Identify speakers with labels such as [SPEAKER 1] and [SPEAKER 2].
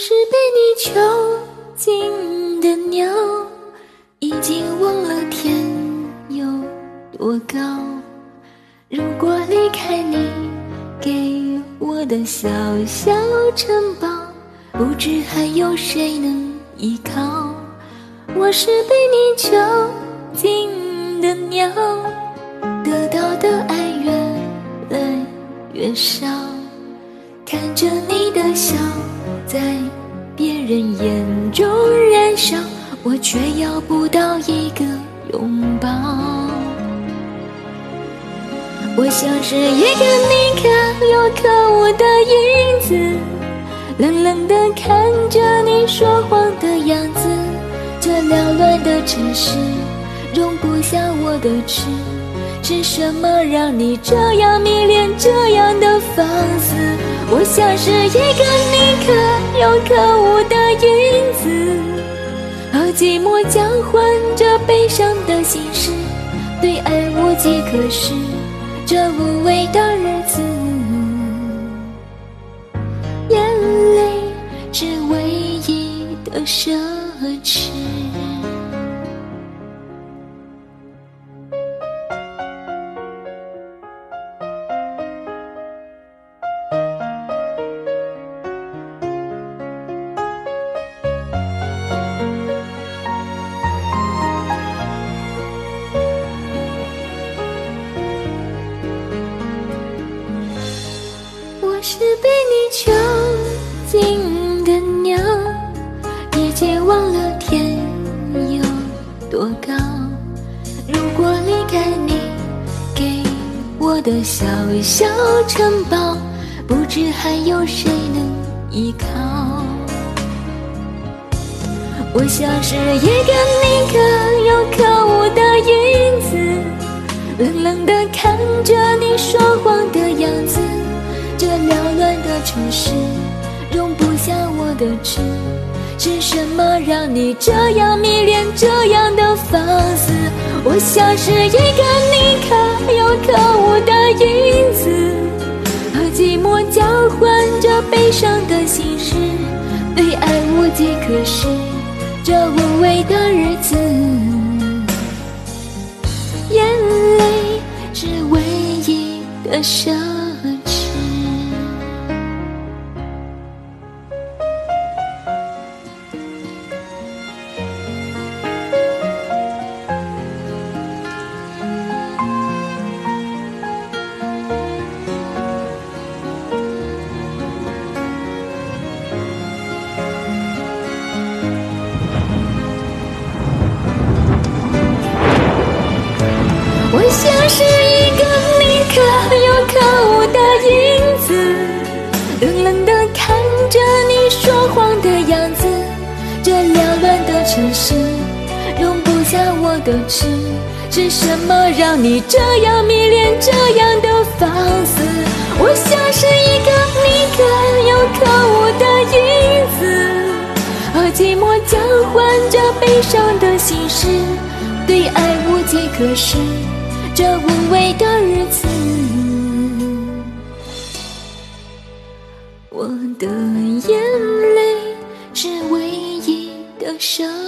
[SPEAKER 1] 是被你囚禁的鸟，已经忘了天有多高。如果离开你给我的小小城堡，不知还有谁能依靠。我是被你囚禁的鸟，得到的爱越来越少，看着你的笑在别人眼中燃烧，我却要不到一个拥抱。我像是一个你可有可无的影子，冷冷地看着你说谎的样子。这缭乱的城市容不下我的痴，是什么让你这样迷恋这样的放肆？我像是一个你可有可无的影子，和寂寞交换着悲伤的心事，对爱无计可施，这无是被你囚禁的鸟，已经忘了天有多高。如果离开你给我的小小城堡，不知还有谁能依靠。我像是一个你可有可无的影子，冷冷地看着你说谎的样子。这缭乱的城市容不下我的痴，是什么让你这样迷恋这样的放肆？我像是一个你可有可无的影子，和寂寞交换着悲伤的心事，对爱无计可施，这无味的日子，眼泪是唯一的奢城市，容不下我的痴。是什么让你这样迷恋，这样的放肆？我像是一个你可有可无的影子，和寂寞交换着悲伤的心事，对爱无计可施，这无味的日子。我的眼泪是唯一的奢。